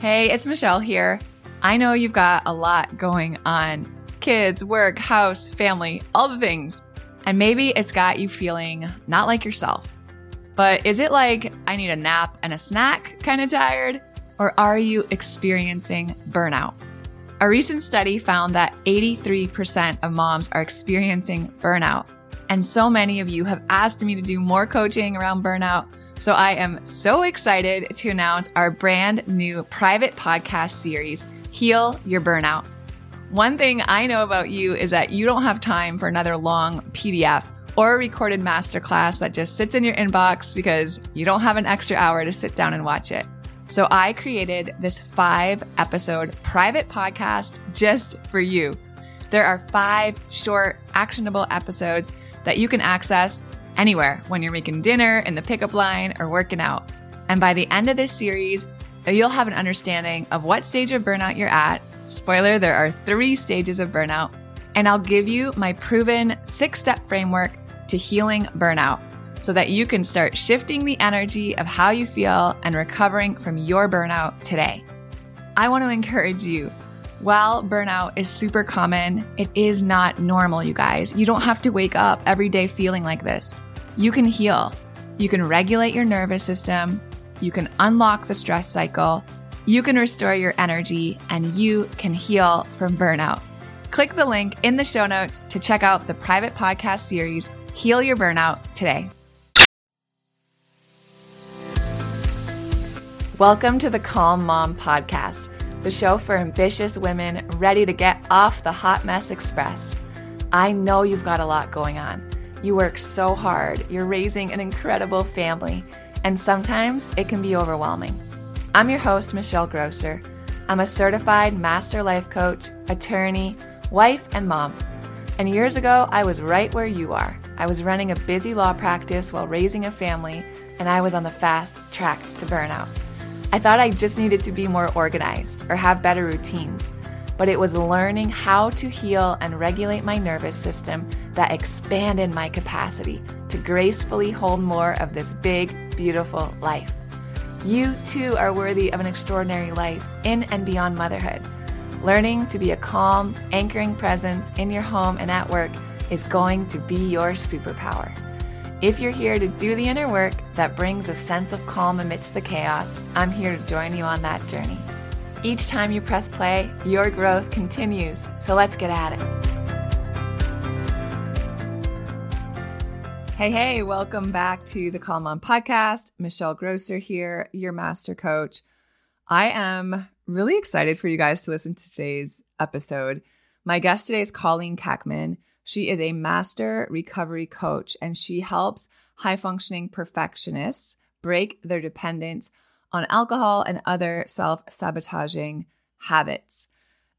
Hey, it's Michelle here. I know you've got a lot going on kids, work, house, family, all the things. And maybe it's got you feeling not like yourself. But is it like I need a nap and a snack kind of tired? Or are you experiencing burnout? A recent study found that 83% of moms are experiencing burnout. And so many of you have asked me to do more coaching around burnout. So I am so excited to announce our brand new private podcast series, Heal Your Burnout. One thing I know about you is that you don't have time for another long PDF or a recorded masterclass that just sits in your inbox because you don't have an extra hour to sit down and watch it. So I created this five episode private podcast just for you. There are five short, actionable episodes that you can access anywhere when you're making dinner, in the pickup line, or working out. And by the end of this series, you'll have an understanding of what stage of burnout you're at. Spoiler, there are three stages of burnout. And I'll give you my proven six step framework to healing burnout so that you can start shifting the energy of how you feel and recovering from your burnout today. I want to encourage you. While burnout is super common, it is not normal, you guys. You don't have to wake up every day feeling like this. You can heal. You can regulate your nervous system. You can unlock the stress cycle. You can restore your energy and you can heal from burnout. Click the link in the show notes to check out the private podcast series, Heal Your Burnout, today. Welcome to the Calm Mom Podcast, the show for ambitious women ready to get off the hot mess express. I know you've got a lot going on. You work so hard, you're raising an incredible family, and sometimes it can be overwhelming. I'm your host, Michelle Grosser. I'm a certified master life coach, attorney, wife, and mom. And years ago, I was right where you are. I was running a busy law practice while raising a family, and I was on the fast track to burnout. I thought I just needed to be more organized or have better routines, but it was learning how to heal and regulate my nervous system that expanded my capacity to gracefully hold more of this big, beautiful life. You too are worthy of an extraordinary life in and beyond motherhood. Learning to be a calm, anchoring presence in your home and at work is going to be your superpower. If you're here to do the inner work that brings a sense of calm amidst the chaos, I'm here to join you on that journey. Each time you press play, your growth continues. So let's get at it. Hey, hey, welcome back to the Calm Mom podcast. Michelle Grosser here, your master coach. I am really excited for you guys to listen to today's episode. My guest today is Colleen Kachmann. She is a master recovery coach and she helps high functioning perfectionists break their dependence on alcohol and other self sabotaging habits.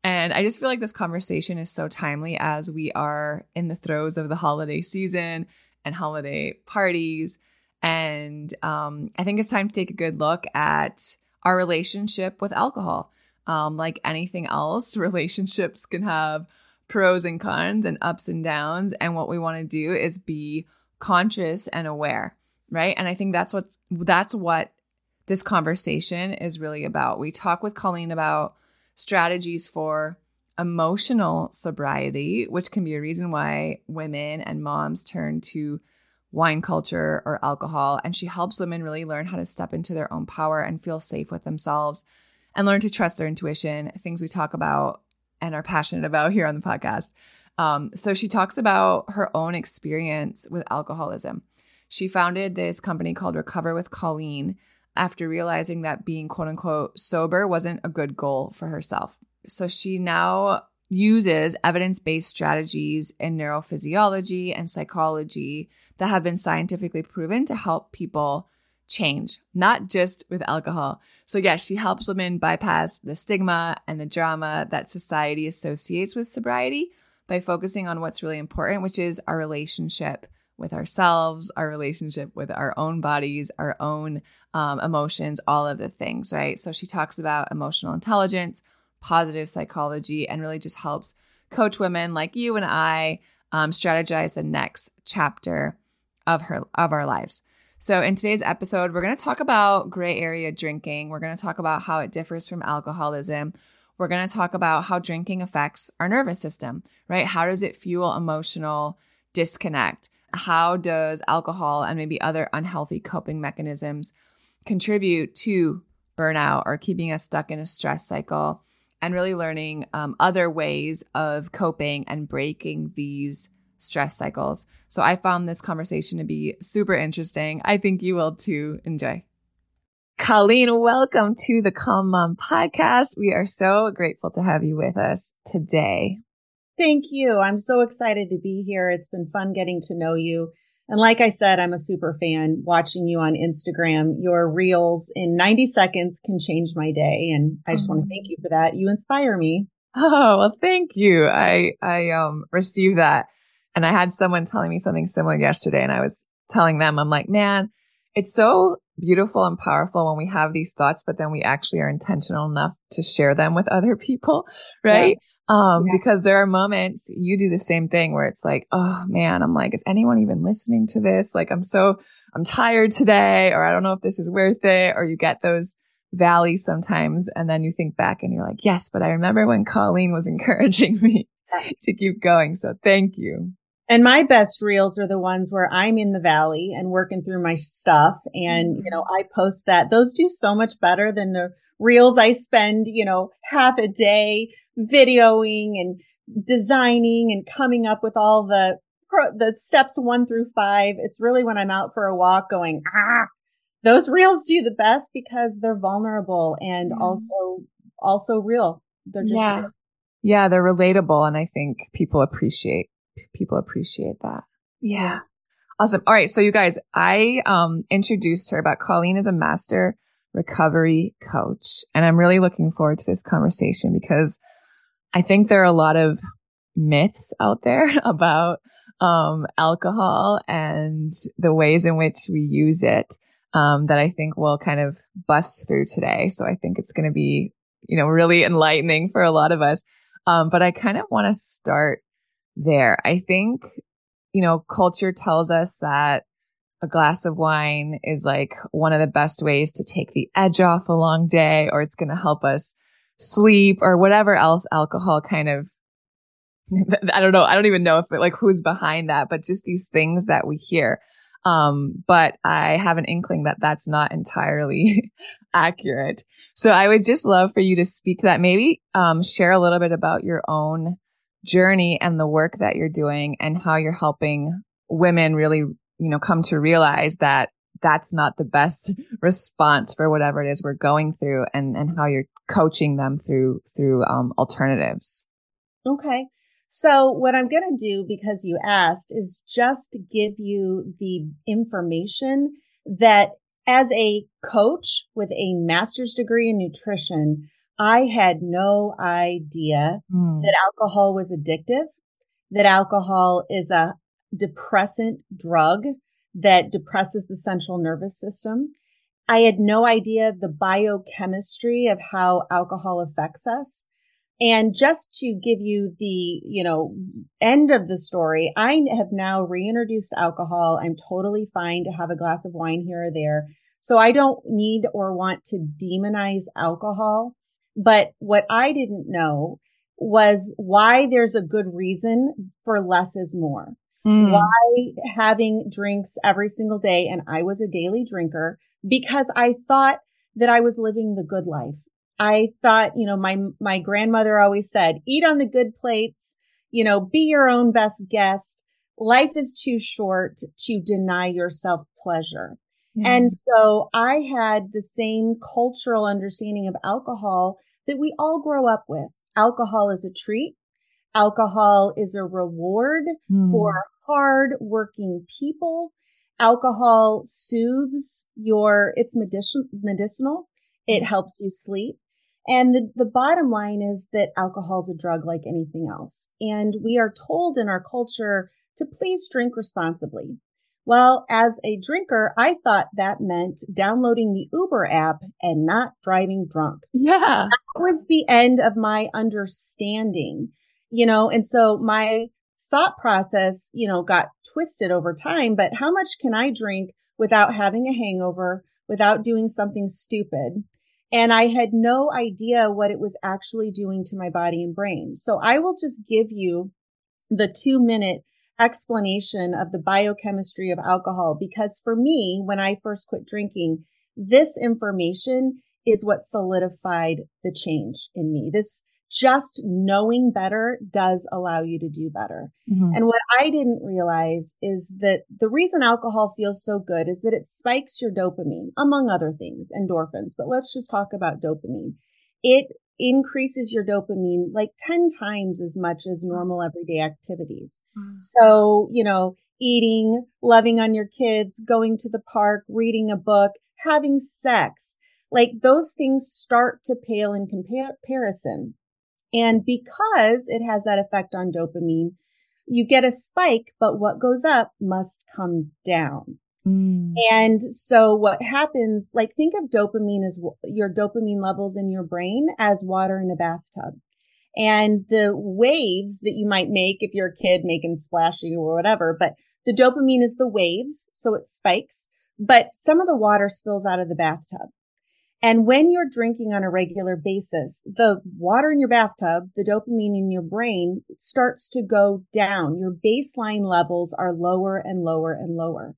And I just feel like this conversation is so timely as we are in the throes of the holiday season and holiday parties. And um, I think it's time to take a good look at our relationship with alcohol. Um, like anything else, relationships can have pros and cons and ups and downs. And what we want to do is be conscious and aware, right? And I think that's what that's what this conversation is really about. We talk with Colleen about strategies for emotional sobriety, which can be a reason why women and moms turn to wine culture or alcohol. And she helps women really learn how to step into their own power and feel safe with themselves and learn to trust their intuition, things we talk about and are passionate about here on the podcast. Um, so she talks about her own experience with alcoholism. She founded this company called Recover with Colleen after realizing that being quote unquote sober wasn't a good goal for herself. So she now uses evidence based strategies in neurophysiology and psychology that have been scientifically proven to help people change, not just with alcohol. So, yeah, she helps women bypass the stigma and the drama that society associates with sobriety by focusing on what's really important, which is our relationship with ourselves, our relationship with our own bodies, our own um, emotions, all of the things, right? So, she talks about emotional intelligence, positive psychology, and really just helps coach women like you and I um, strategize the next chapter of her of our lives. So, in today's episode, we're going to talk about gray area drinking. We're going to talk about how it differs from alcoholism. We're going to talk about how drinking affects our nervous system, right? How does it fuel emotional disconnect? How does alcohol and maybe other unhealthy coping mechanisms contribute to burnout or keeping us stuck in a stress cycle? And really learning um, other ways of coping and breaking these stress cycles. So I found this conversation to be super interesting. I think you will too. Enjoy. Colleen, welcome to the Calm Mom podcast. We are so grateful to have you with us today. Thank you. I'm so excited to be here. It's been fun getting to know you. And like I said, I'm a super fan watching you on Instagram. Your reels in 90 seconds can change my day. And I just want to thank you for that. You inspire me. Oh, well, thank you. I, I, um, received that and I had someone telling me something similar yesterday and I was telling them, I'm like, man, it's so beautiful and powerful when we have these thoughts, but then we actually are intentional enough to share them with other people. Right. Yeah. Um, yeah. because there are moments you do the same thing where it's like, oh man, I'm like, is anyone even listening to this? Like, I'm so, I'm tired today, or I don't know if this is worth it, or you get those valleys sometimes. And then you think back and you're like, yes, but I remember when Colleen was encouraging me to keep going. So thank you. And my best reels are the ones where I'm in the valley and working through my stuff. And, you know, I post that. Those do so much better than the reels I spend, you know, half a day videoing and designing and coming up with all the, the steps one through five. It's really when I'm out for a walk going, ah, those reels do the best because they're vulnerable and mm. also, also real. They're just yeah. Real. Yeah, they're relatable. And I think people appreciate people appreciate that. Yeah. Awesome. All right. So you guys, I um introduced her about Colleen is a master recovery coach. And I'm really looking forward to this conversation because I think there are a lot of myths out there about um, alcohol and the ways in which we use it um, that I think will kind of bust through today. So I think it's going to be, you know, really enlightening for a lot of us. Um, but I kind of want to start there. I think, you know, culture tells us that a glass of wine is like one of the best ways to take the edge off a long day or it's going to help us sleep or whatever else alcohol kind of I don't know. I don't even know if it, like who's behind that, but just these things that we hear. Um, but I have an inkling that that's not entirely accurate. So I would just love for you to speak to that. Maybe, um, share a little bit about your own journey and the work that you're doing and how you're helping women really, you know, come to realize that that's not the best response for whatever it is we're going through and, and how you're coaching them through, through, um, alternatives. Okay. So what I'm going to do because you asked is just give you the information that as a coach with a master's degree in nutrition, I had no idea mm. that alcohol was addictive, that alcohol is a depressant drug that depresses the central nervous system. I had no idea the biochemistry of how alcohol affects us. And just to give you the, you know, end of the story, I have now reintroduced alcohol. I'm totally fine to have a glass of wine here or there. So I don't need or want to demonize alcohol. But what I didn't know was why there's a good reason for less is more. Mm. Why having drinks every single day. And I was a daily drinker because I thought that I was living the good life. I thought, you know, my, my grandmother always said, eat on the good plates, you know, be your own best guest. Life is too short to deny yourself pleasure. And so I had the same cultural understanding of alcohol that we all grow up with. Alcohol is a treat. Alcohol is a reward mm. for hard working people. Alcohol soothes your, it's medicinal, medicinal. It helps you sleep. And the, the bottom line is that alcohol is a drug like anything else. And we are told in our culture to please drink responsibly. Well, as a drinker, I thought that meant downloading the Uber app and not driving drunk. Yeah. That was the end of my understanding, you know, and so my thought process, you know, got twisted over time. But how much can I drink without having a hangover, without doing something stupid. And I had no idea what it was actually doing to my body and brain. So I will just give you the two minute explanation of the biochemistry of alcohol because for me, when I first quit drinking, this information is what solidified the change in me. This just knowing better does allow you to do better. Mm-hmm. And what I didn't realize is that the reason alcohol feels so good is that it spikes your dopamine, among other things, endorphins. But let's just talk about dopamine. It increases your dopamine like 10 times as much as normal everyday activities. Mm. So, you know, eating, loving on your kids, going to the park, reading a book, having sex, like those things start to pale in comparison. And because it has that effect on dopamine, you get a spike, but what goes up must come down. Mm. And so what happens, like think of dopamine as your dopamine levels in your brain as water in a bathtub. And the waves that you might make if you're a kid making splashing or whatever, but the dopamine is the waves. So it spikes, but some of the water spills out of the bathtub. And when you're drinking on a regular basis, the water in your bathtub, the dopamine in your brain starts to go down. Your baseline levels are lower and lower and lower.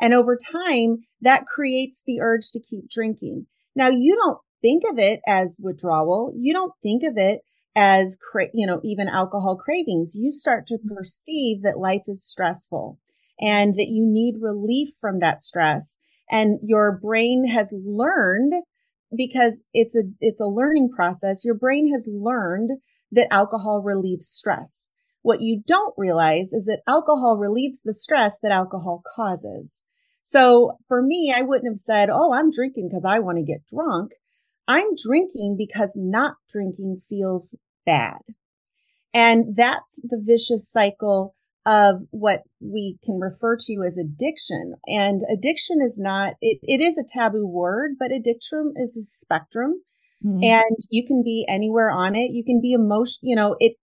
And over time, that creates the urge to keep drinking. Now, you don't think of it as withdrawal. You don't think of it as, cra- you know, even alcohol cravings. You start to mm-hmm. perceive that life is stressful and that you need relief from that stress. And your brain has learned because it's a, it's a learning process. Your brain has learned that alcohol relieves stress. What you don't realize is that alcohol relieves the stress that alcohol causes. So for me, I wouldn't have said, Oh, I'm drinking because I want to get drunk. I'm drinking because not drinking feels bad. And that's the vicious cycle of what we can refer to as addiction. And addiction is not, it, it is a taboo word, but addiction is a spectrum. Mm-hmm. And you can be anywhere on it. You can be emotion, you know, it,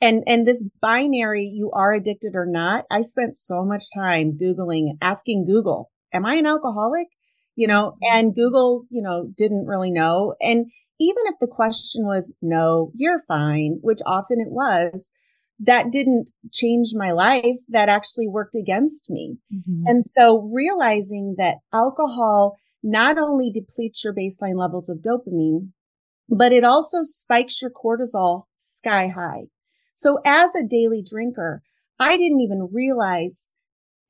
and, and this binary, you are addicted or not. I spent so much time Googling, asking Google, am I an alcoholic? You know, mm-hmm. and Google, you know, didn't really know. And even if the question was, no, you're fine, which often it was, that didn't change my life. That actually worked against me. Mm-hmm. And so realizing that alcohol not only depletes your baseline levels of dopamine, but it also spikes your cortisol sky high. So as a daily drinker, I didn't even realize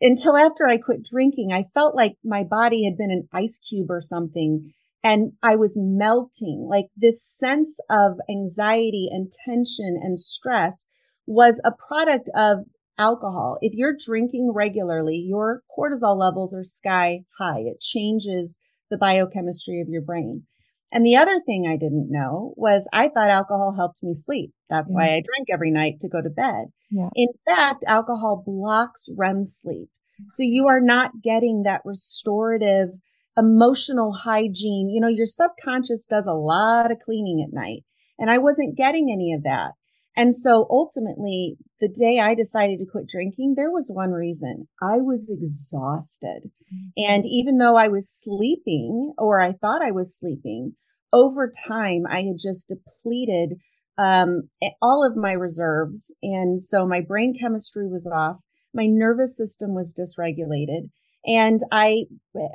until after I quit drinking, I felt like my body had been an ice cube or something and I was melting. Like this sense of anxiety and tension and stress was a product of alcohol. If you're drinking regularly, your cortisol levels are sky high. It changes the biochemistry of your brain. And the other thing I didn't know was I thought alcohol helped me sleep. That's yeah. why I drank every night to go to bed. Yeah. In fact, alcohol blocks REM sleep. So you are not getting that restorative emotional hygiene. You know, your subconscious does a lot of cleaning at night and I wasn't getting any of that. And so ultimately, the day I decided to quit drinking, there was one reason. I was exhausted. Mm-hmm. And even though I was sleeping or I thought I was sleeping, over time, I had just depleted um, all of my reserves. And so my brain chemistry was off. My nervous system was dysregulated. And I,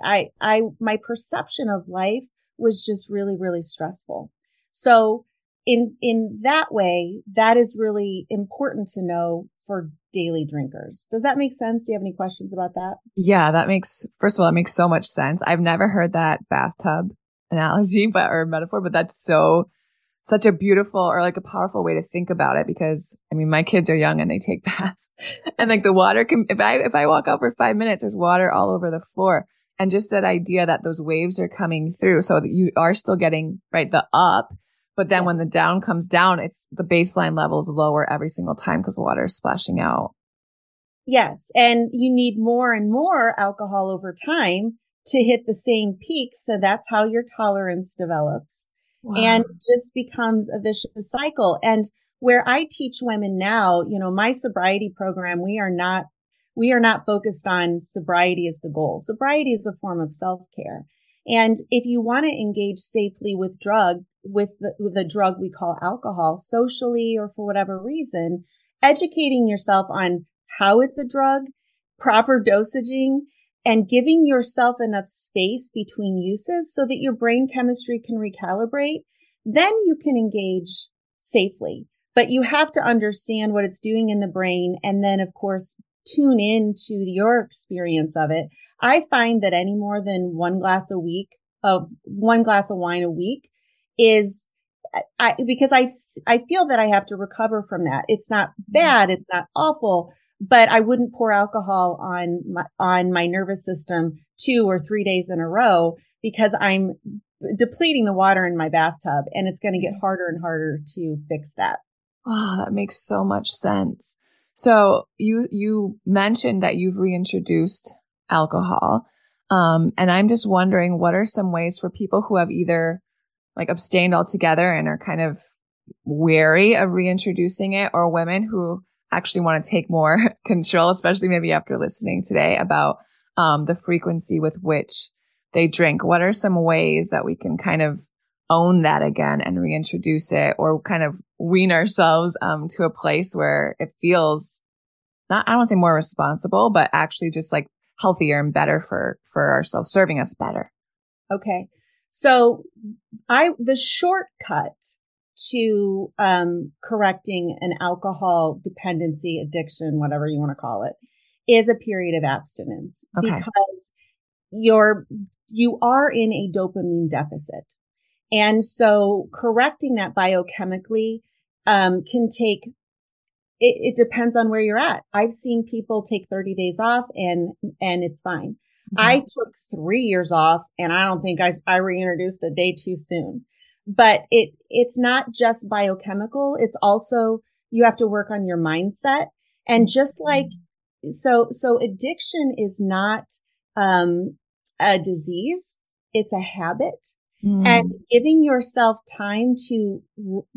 I, I, my perception of life was just really, really stressful. So in, in that way, that is really important to know for daily drinkers. Does that make sense? Do you have any questions about that? Yeah, that makes, first of all, it makes so much sense. I've never heard that bathtub analogy, but, or metaphor, but that's so, such a beautiful or like a powerful way to think about it because I mean, my kids are young and they take baths and like the water can, if I, if I walk out for five minutes, there's water all over the floor. And just that idea that those waves are coming through so that you are still getting right the up but then yeah. when the down comes down, it's the baseline level is lower every single time because water is splashing out. Yes. And you need more and more alcohol over time to hit the same peak. So that's how your tolerance develops wow. and just becomes a vicious cycle. And where I teach women now, you know, my sobriety program, we are not, We are not focused on sobriety as the goal. Sobriety is a form of self care. And if you want to engage safely with drug, with the, with the drug we call alcohol, socially or for whatever reason, educating yourself on how it's a drug, proper dosaging, and giving yourself enough space between uses so that your brain chemistry can recalibrate, then you can engage safely. But you have to understand what it's doing in the brain and then, of course, tune in to your experience of it. I find that any more than one glass a week of one glass of wine a week is I, because I, I feel that I have to recover from that. It's not mm-hmm. bad. It's not awful, but I wouldn't pour alcohol on my, on my nervous system two or three days in a row because I'm depleting the water in my bathtub and it's going to get mm-hmm. harder and harder to fix that. Oh, that makes so much sense. So you, you mentioned that you've reintroduced alcohol. Um, and I'm just wondering what are some ways for people who have either like abstained altogether and are kind of wary of reintroducing it or women who actually want to take more control, especially maybe after listening today about um, the frequency with which they drink. What are some ways that we can kind of own that again and reintroduce it or kind of wean ourselves um, to a place where it feels not, I don't want to say more responsible, but actually just like healthier and better for, for ourselves, serving us better. Okay. So I, the shortcut to, um, correcting an alcohol dependency, addiction, whatever you want to call it, is a period of abstinence okay. because you're, you are in a dopamine deficit. And so correcting that biochemically, um, can take it, it, depends on where you're at. I've seen people take 30 days off and, and it's fine. Mm-hmm. I took three years off and I don't think I, I reintroduced a day too soon, but it, it's not just biochemical. It's also, you have to work on your mindset. And just mm-hmm. like, so, so addiction is not, um, a disease. It's a habit. Mm. And giving yourself time to,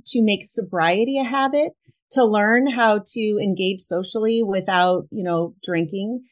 to make sobriety a habit, to learn how to engage socially without, you know, drinking,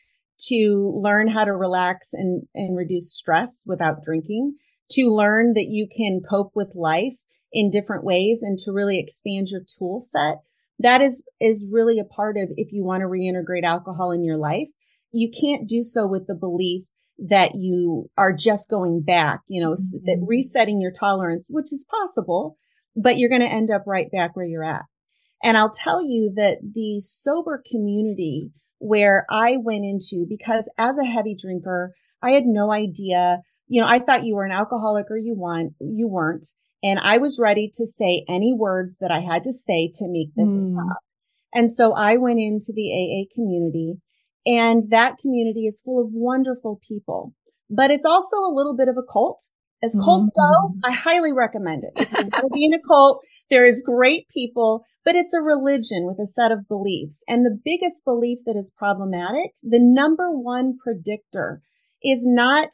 to learn how to relax and, and reduce stress without drinking, to learn that you can cope with life in different ways and to really expand your tool set. That is, is really a part of if you want to reintegrate alcohol in your life. You can't do so with the belief that you are just going back, you know, mm-hmm. that resetting your tolerance, which is possible, but you're going to end up right back where you're at. And I'll tell you that the sober community where I went into because as a heavy drinker, I had no idea. You know, I thought you were an alcoholic or you want, you weren't. And I was ready to say any words that I had to say to make this mm. stop. And so I went into the AA community and that community is full of wonderful people, but it's also a little bit of a cult as cults mm-hmm. go, I highly recommend it. If you be in a cult, there is great people, but it's a religion with a set of beliefs. And the biggest belief that is problematic, the number one predictor is not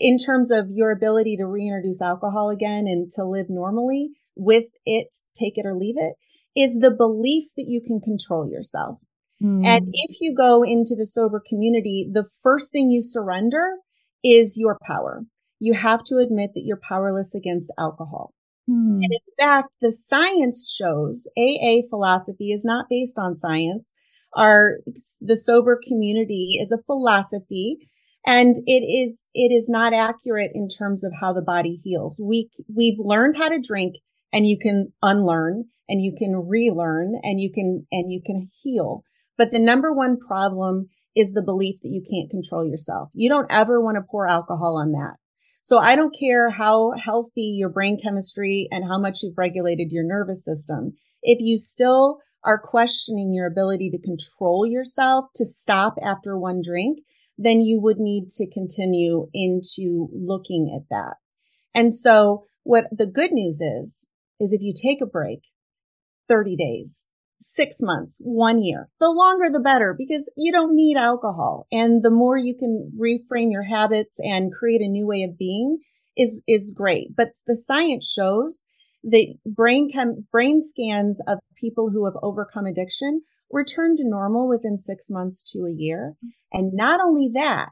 in terms of your ability to reintroduce alcohol again and to live normally with it, take it or leave it, is the belief that you can control yourself. Mm. And if you go into the sober community, the first thing you surrender is your power you have to admit that you're powerless against alcohol. Hmm. And in fact, the science shows AA philosophy is not based on science. Our, the sober community is a philosophy and it is, it is not accurate in terms of how the body heals. We, we've learned how to drink and you can unlearn and you can relearn and you can, and you can heal. But the number one problem is the belief that you can't control yourself. You don't ever want to pour alcohol on that. So I don't care how healthy your brain chemistry and how much you've regulated your nervous system. If you still are questioning your ability to control yourself to stop after one drink, then you would need to continue into looking at that. And so what the good news is, is if you take a break, 30 days, six months, one year. The longer the better because you don't need alcohol. And the more you can reframe your habits and create a new way of being is, is great. But the science shows that brain chem, brain scans of people who have overcome addiction return to normal within six months to a year. And not only that,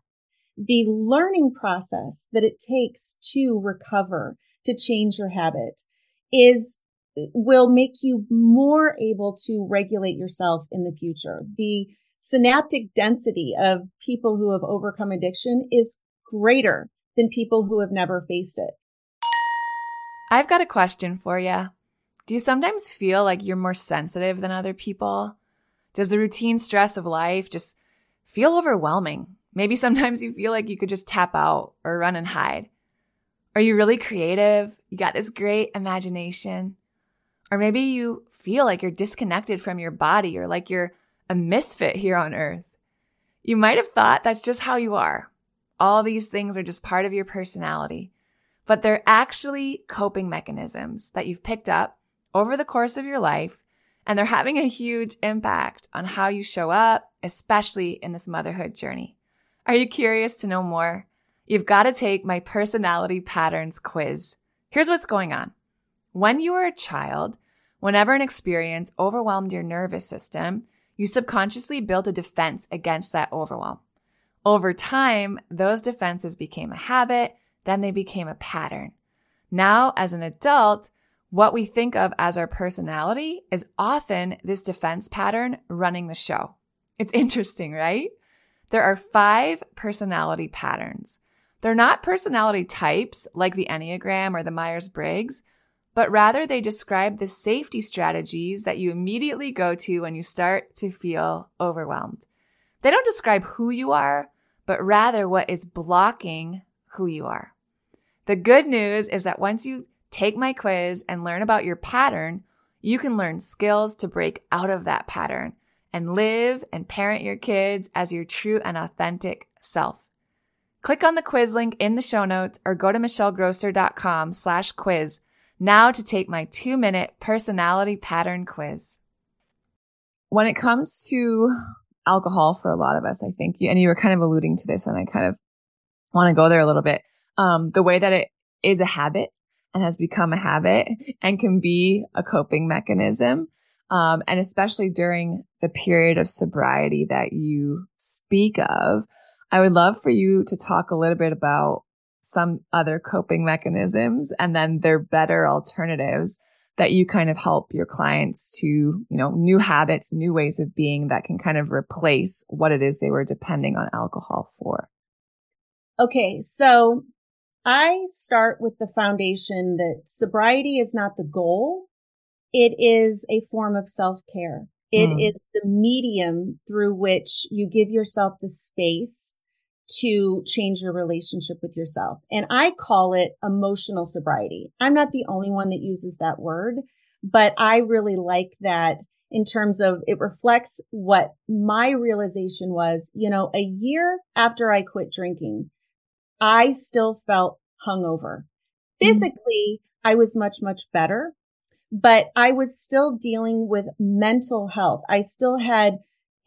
the learning process that it takes to recover, to change your habit is will make you more able to regulate yourself in the future. The synaptic density of people who have overcome addiction is greater than people who have never faced it. I've got a question for you. Do you sometimes feel like you're more sensitive than other people? Does the routine stress of life just feel overwhelming? Maybe sometimes you feel like you could just tap out or run and hide. Are you really creative? You got this great imagination. Or maybe you feel like you're disconnected from your body or like you're a misfit here on earth. You might have thought that's just how you are. All these things are just part of your personality, but they're actually coping mechanisms that you've picked up over the course of your life, and they're having a huge impact on how you show up, especially in this motherhood journey. Are you curious to know more? You've got to take my personality patterns quiz. Here's what's going on. When you were a child, whenever an experience overwhelmed your nervous system, you subconsciously built a defense against that overwhelm. Over time, those defenses became a habit, then they became a pattern. Now, as an adult, what we think of as our personality is often this defense pattern running the show. It's interesting, right? There are five personality patterns. They're not personality types like the Enneagram or the Myers Briggs, but rather they describe the safety strategies that you immediately go to when you start to feel overwhelmed. They don't describe who you are, but rather what is blocking who you are. The good news is that once you take my quiz and learn about your pattern, you can learn skills to break out of that pattern and live and parent your kids as your true and authentic self. Click on the quiz link in the show notes or go to michellegrosser.com slash quiz now to take my two minute personality pattern quiz. When it comes to alcohol for a lot of us, I think, and you were kind of alluding to this and I kind of want to go there a little bit. Um, the way that it is a habit and has become a habit and can be a coping mechanism. Um, and especially during the period of sobriety that you speak of, I would love for you to talk a little bit about some other coping mechanisms and then they're better alternatives that you kind of help your clients to, you know, new habits, new ways of being that can kind of replace what it is they were depending on alcohol for. Okay. So I start with the foundation that sobriety is not the goal. It is a form of self care. It mm. is the medium through which you give yourself the space to change your relationship with yourself. And I call it emotional sobriety. I'm not the only one that uses that word, but I really like that in terms of it reflects what my realization was, you know, a year after I quit drinking, I still felt hungover. Mm-hmm. Physically, mm-hmm. I was much, much better, but I was still dealing with mental health. I still had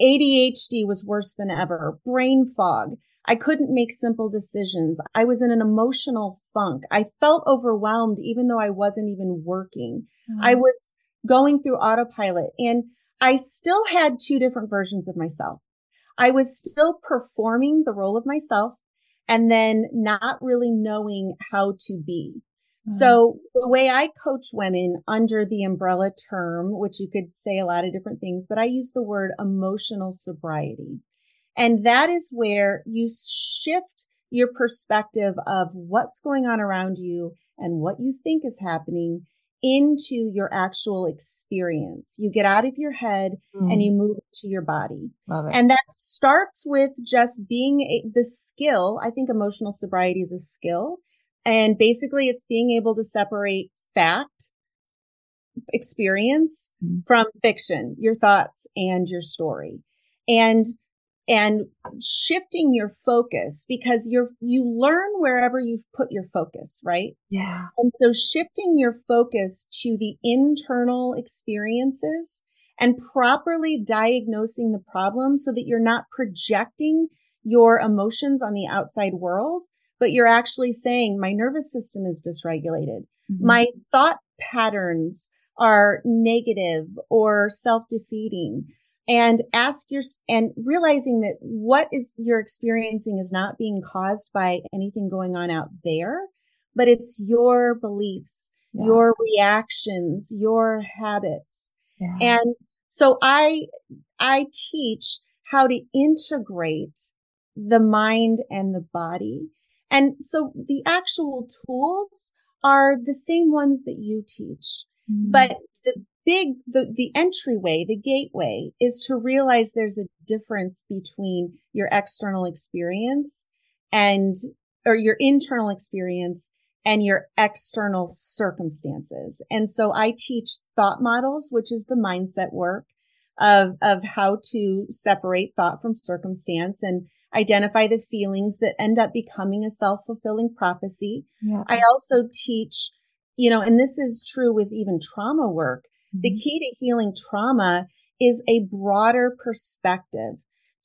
ADHD was worse than ever, brain fog. I couldn't make simple decisions. I was in an emotional funk. I felt overwhelmed even though I wasn't even working. Mm-hmm. I was going through autopilot and I still had two different versions of myself. I was still performing the role of myself and then not really knowing how to be. Mm-hmm. So the way I coach women under the umbrella term, which you could say a lot of different things, but I use the word emotional sobriety. And that is where you shift your perspective of what's going on around you and what you think is happening into your actual experience. You get out of your head mm. and you move to your body. And that starts with just being a, the skill. I think emotional sobriety is a skill. And basically it's being able to separate fact, experience mm. from fiction, your thoughts and your story. And and shifting your focus because you're, you learn wherever you've put your focus, right? Yeah. And so shifting your focus to the internal experiences and properly diagnosing the problem so that you're not projecting your emotions on the outside world, but you're actually saying my nervous system is dysregulated. Mm-hmm. My thought patterns are negative or self-defeating and ask your, and realizing that what is you're experiencing is not being caused by anything going on out there, but it's your beliefs, yeah. your reactions, your habits. Yeah. And so I, I teach how to integrate the mind and the body. And so the actual tools are the same ones that you teach, mm-hmm. but the big, the, the entryway, the gateway is to realize there's a difference between your external experience and, or your internal experience and your external circumstances. And so I teach thought models, which is the mindset work of, of how to separate thought from circumstance and identify the feelings that end up becoming a self-fulfilling prophecy. Yeah. I also teach, you know, and this is true with even trauma work. Mm-hmm. The key to healing trauma is a broader perspective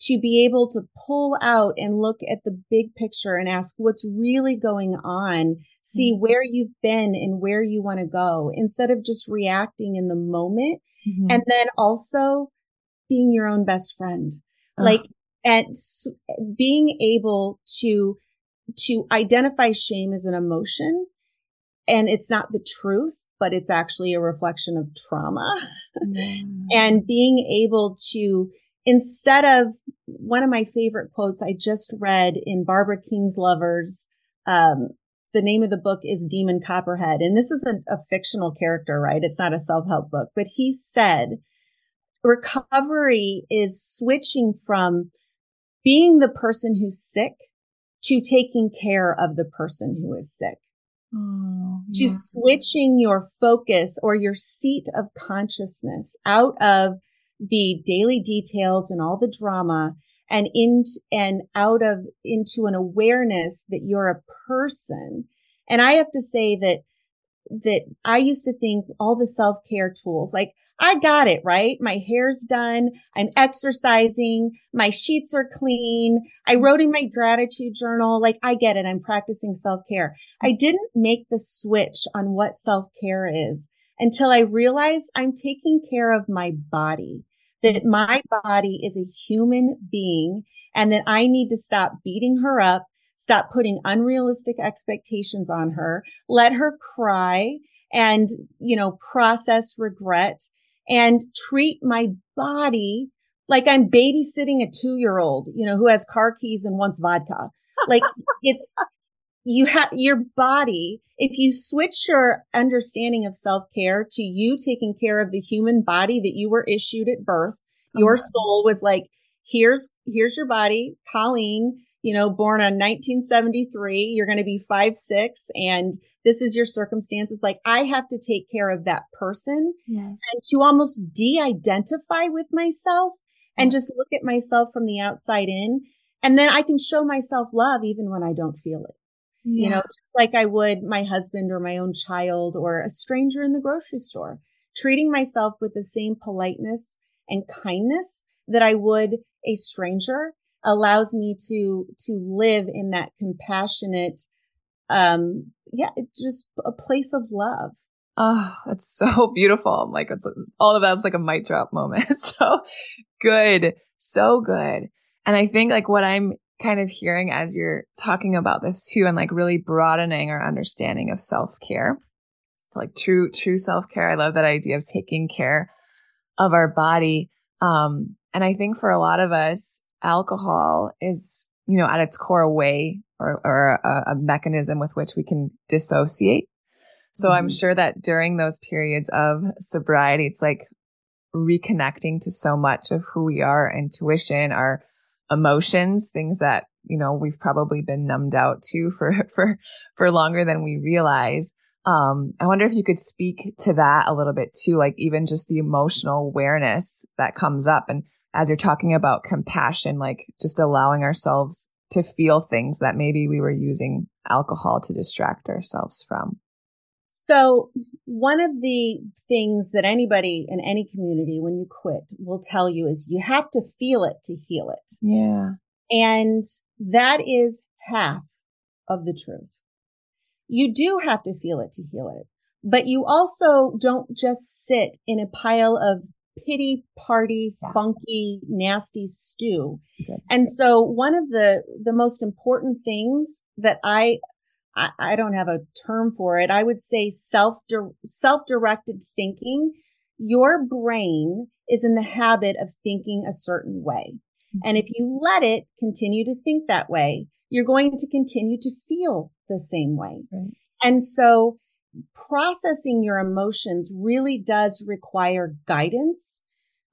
to be able to pull out and look at the big picture and ask what's really going on, see mm-hmm. where you've been and where you want to go instead of just reacting in the moment. Mm-hmm. And then also being your own best friend. Like, and being able to, to identify shame as an emotion and it's not the truth, but it's actually a reflection of trauma mm. and being able to instead of one of my favorite quotes I just read in Barbara Kingsolver's, um, the name of the book is Demon Copperhead. And this is a, a fictional character, right? It's not a self-help book, but he said recovery is switching from being the person who's sick to taking care of the person who is sick. Oh, yeah. To switching your focus or your seat of consciousness out of the daily details and all the drama and in and out of into an awareness that you're a person. And I have to say that that I used to think all the self-care tools, like I got it, right? My hair's done. I'm exercising. My sheets are clean. I wrote in my gratitude journal. Like I get it. I'm practicing self-care. I didn't make the switch on what self-care is until I realized I'm taking care of my body that my body is a human being and that I need to stop beating her up, stop putting unrealistic expectations on her, let her cry and, you know, process regret and treat my body like I'm babysitting a two year old, you know, who has car keys and wants vodka. Like it's, you have your body. If you switch your understanding of self care to you taking care of the human body that you were issued at birth, your uh-huh. soul was like, here's, here's your body, Colleen, you know, born on 1973. You're going to be five, six, and this is your circumstances. Like I have to take care of that person yes. and to almost de-identify with myself and just look at myself from the outside in. And then I can show myself love even when I don't feel it. Yeah. You know, like I would my husband or my own child or a stranger in the grocery store, treating myself with the same politeness and kindness that I would a stranger allows me to, to live in that compassionate, um, yeah, just a place of love. Oh, that's so beautiful. I'm like, it's all of that's like a mic drop moment. so good. So good. And I think like what I'm kind of hearing as you're talking about this too, and like really broadening our understanding of self care. It's like true, true self care. I love that idea of taking care of our body. Um, and I think for a lot of us, alcohol is, you know, at its core a way or, or a, a mechanism with which we can dissociate. So mm-hmm. I'm sure that during those periods of sobriety, it's like reconnecting to so much of who we are, intuition, our emotions, things that, you know, we've probably been numbed out to for, for, for longer than we realize. Um, I wonder if you could speak to that a little bit too, like even just the emotional awareness that comes up. And as you're talking about compassion, like just allowing ourselves to feel things that maybe we were using alcohol to distract ourselves from. So one of the things that anybody in any community when you quit will tell you is you have to feel it to heal it. Yeah. And that is half of the truth. You do have to feel it to heal it, but you also don't just sit in a pile of pity party, yes. funky, nasty stew. Okay. And so one of the, the most important things that I, I, I don't have a term for it. I would say self, self-directed thinking. Your brain is in the habit of thinking a certain way. Mm-hmm. And if you let it continue to think that way, you're going to continue to feel the same way. Right. And so processing your emotions really does require guidance.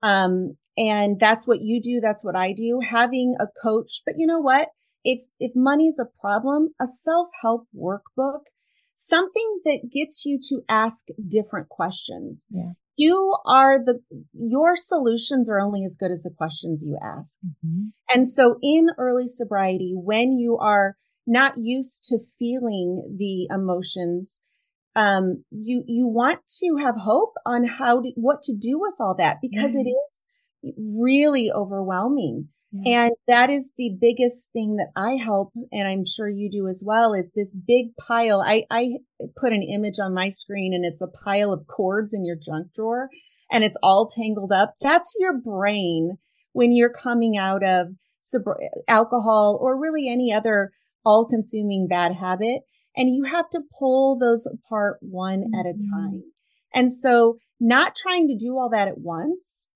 Um, and that's what you do. That's what I do. Having a coach. But you know what? If, if money is a problem, a self-help workbook, something that gets you to ask different questions. Yeah. You are the, your solutions are only as good as the questions you ask. Mm-hmm. And so in early sobriety, when you are not used to feeling the emotions, um, you, you want to have hope on how to, what to do with all that because it is really overwhelming. And that is the biggest thing that I help. And I'm sure you do as well is this big pile. I, I put an image on my screen and it's a pile of cords in your junk drawer and it's all tangled up. That's your brain when you're coming out of alcohol or really any other all consuming bad habit and you have to pull those apart one mm-hmm. at a mm-hmm. time. And so not trying to do all that at once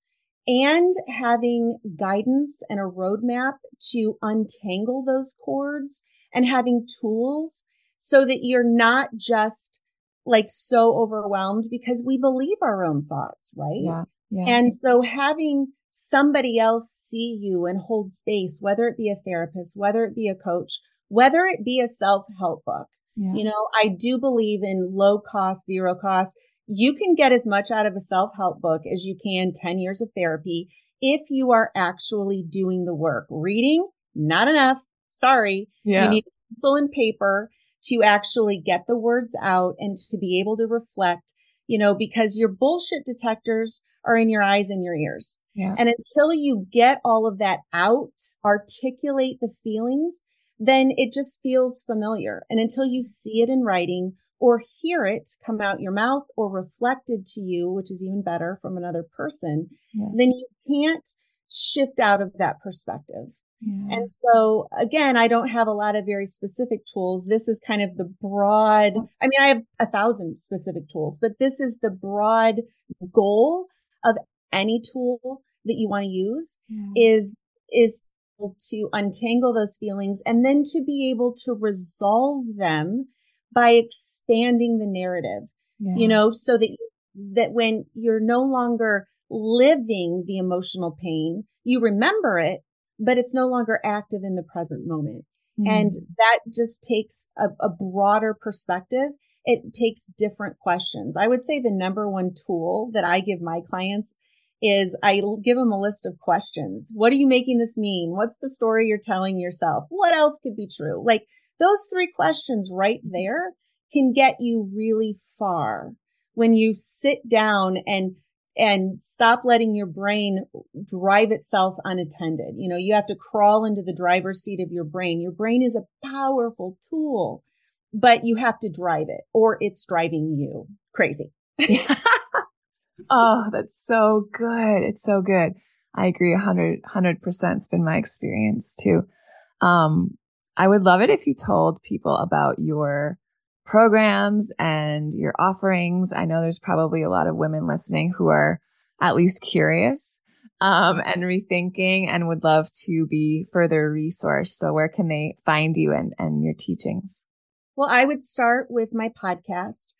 and having guidance and a roadmap to untangle those cords and having tools so that you're not just like so overwhelmed because we believe our own thoughts, right? Yeah. yeah. And so having somebody else see you and hold space, whether it be a therapist, whether it be a coach, whether it be a self help book, yeah. You know, I do believe in low cost, zero cost. You can get as much out of a self help book as you can 10 years of therapy if you are actually doing the work. Reading, not enough. Sorry. Yeah. You need pencil and paper to actually get the words out and to be able to reflect, you know, because your bullshit detectors are in your eyes and your ears. Yeah. And until you get all of that out, articulate the feelings, then it just feels familiar. And until you see it in writing or hear it come out your mouth or reflected to you, which is even better from another person, yes. then you can't shift out of that perspective. Yeah. And so again, I don't have a lot of very specific tools. This is kind of the broad, I mean, I have a thousand specific tools, but this is the broad goal of any tool that you want to use yeah. is, is to untangle those feelings and then to be able to resolve them by expanding the narrative, yeah. you know, so that, that when you're no longer living the emotional pain, you remember it, but it's no longer active in the present moment. Mm-hmm. And that just takes a, a broader perspective. It takes different questions. I would say the number one tool that I give my clients is I give them a list of questions. What are you making this mean? What's the story you're telling yourself? What else could be true? Like those three questions right mm-hmm. there can get you really far when you sit down and and stop letting your brain drive itself unattended. You know, you have to crawl into the driver's seat of your brain. Your brain is a powerful tool, but you have to drive it or it's driving you crazy. oh, that's so good. It's so good. I agree 100, 100%. It's been my experience too. Um, I would love it if you told people about your programs and your offerings. I know there's probably a lot of women listening who are at least curious um, and rethinking and would love to be further resourced. So where can they find you and, and your teachings? Well, I would start with my podcast.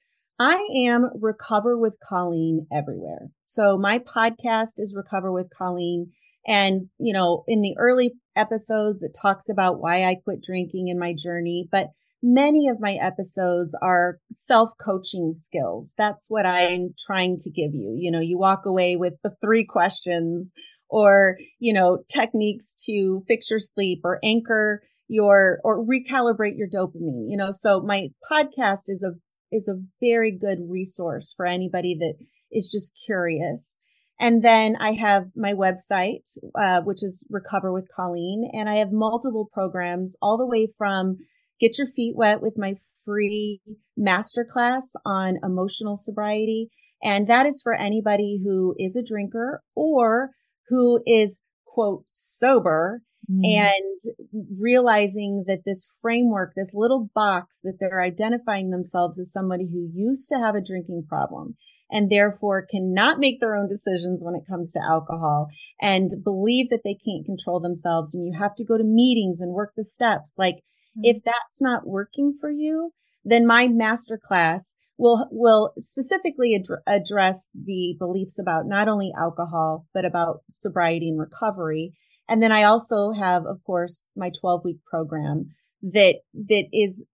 I am Recover with Colleen everywhere. So my podcast is Recover with Colleen. And, you know, in the early episodes, it talks about why I quit drinking in my journey, but many of my episodes are self coaching skills. That's what I'm trying to give you. You know, you walk away with the three questions or, you know, techniques to fix your sleep or anchor your or recalibrate your dopamine. You know, so my podcast is a is a very good resource for anybody that is just curious. And then I have my website, uh, which is Recover with Colleen, and I have multiple programs all the way from get your feet wet with my free masterclass on emotional sobriety. And that is for anybody who is a drinker or who is quote sober mm. and realizing that this framework, this little box that they're identifying themselves as somebody who used to have a drinking problem and therefore cannot make their own decisions when it comes to alcohol and believe that they can't control themselves and you have to go to meetings and work the steps. Like mm. if that's not working for you, then my master class will will specifically ad- address the beliefs about not only alcohol but about sobriety and recovery and then i also have of course my 12 week program that that is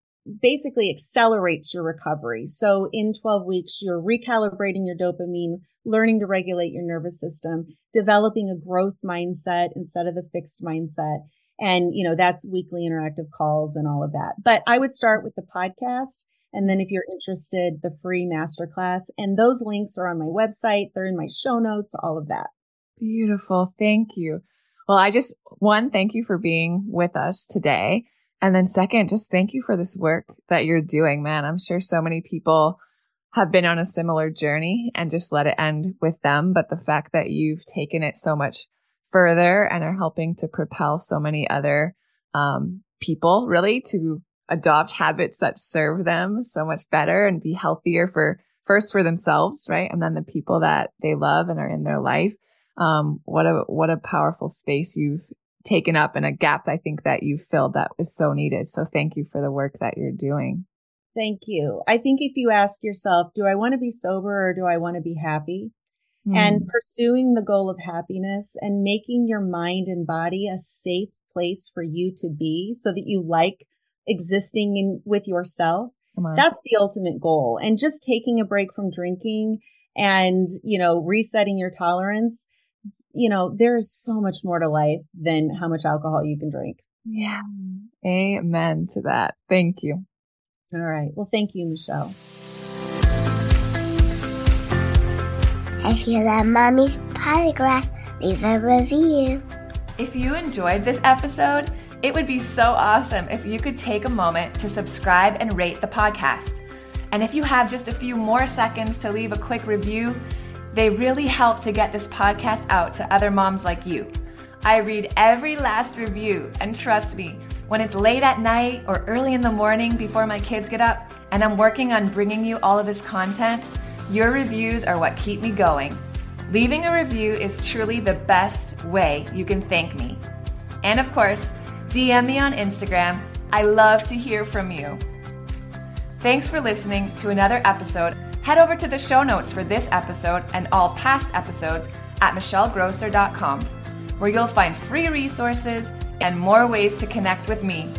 basically accelerates your recovery so in 12 weeks you're recalibrating your dopamine learning to regulate your nervous system developing a growth mindset instead of the fixed mindset and you know that's weekly interactive calls and all of that but i would start with the podcast and then if you're interested, the free masterclass. And those links are on my website. They're in my show notes, all of that. Beautiful. Thank you. Well, I just, one, thank you for being with us today. And then second, just thank you for this work that you're doing, man. I'm sure so many people have been on a similar journey and just let it end with them. But the fact that you've taken it so much further and are helping to propel so many other um, people really to adopt habits that serve them so much better and be healthier for first for themselves, right? And then the people that they love and are in their life. Um, what a, what a powerful space you've taken up and a gap I think that you filled that was so needed. So thank you for the work that you're doing. Thank you. I think if you ask yourself, do I want to be sober or do I want to be happy? Mm. And pursuing the goal of happiness and making your mind and body a safe place for you to be so that you like existing in with yourself. That's the ultimate goal. And just taking a break from drinking and, you know, resetting your tolerance, you know, there's so much more to life than how much alcohol you can drink. Yeah. Amen to that. Thank you. All right. Well, thank you, Michelle. If you love Mommy's Polygraph, leave a review. If you enjoyed this episode, it would be so awesome if you could take a moment to subscribe and rate the podcast. And if you have just a few more seconds to leave a quick review, they really help to get this podcast out to other moms like you. I read every last review, and trust me, when it's late at night or early in the morning before my kids get up, and I'm working on bringing you all of this content, your reviews are what keep me going. Leaving a review is truly the best way you can thank me. And of course, DM me on Instagram. I love to hear from you. Thanks for listening to another episode. Head over to the show notes for this episode and all past episodes at michellegrosser.com, where you'll find free resources and more ways to connect with me.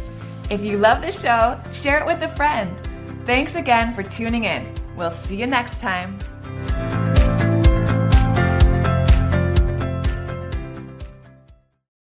If you love the show, share it with a friend. Thanks again for tuning in. We'll see you next time.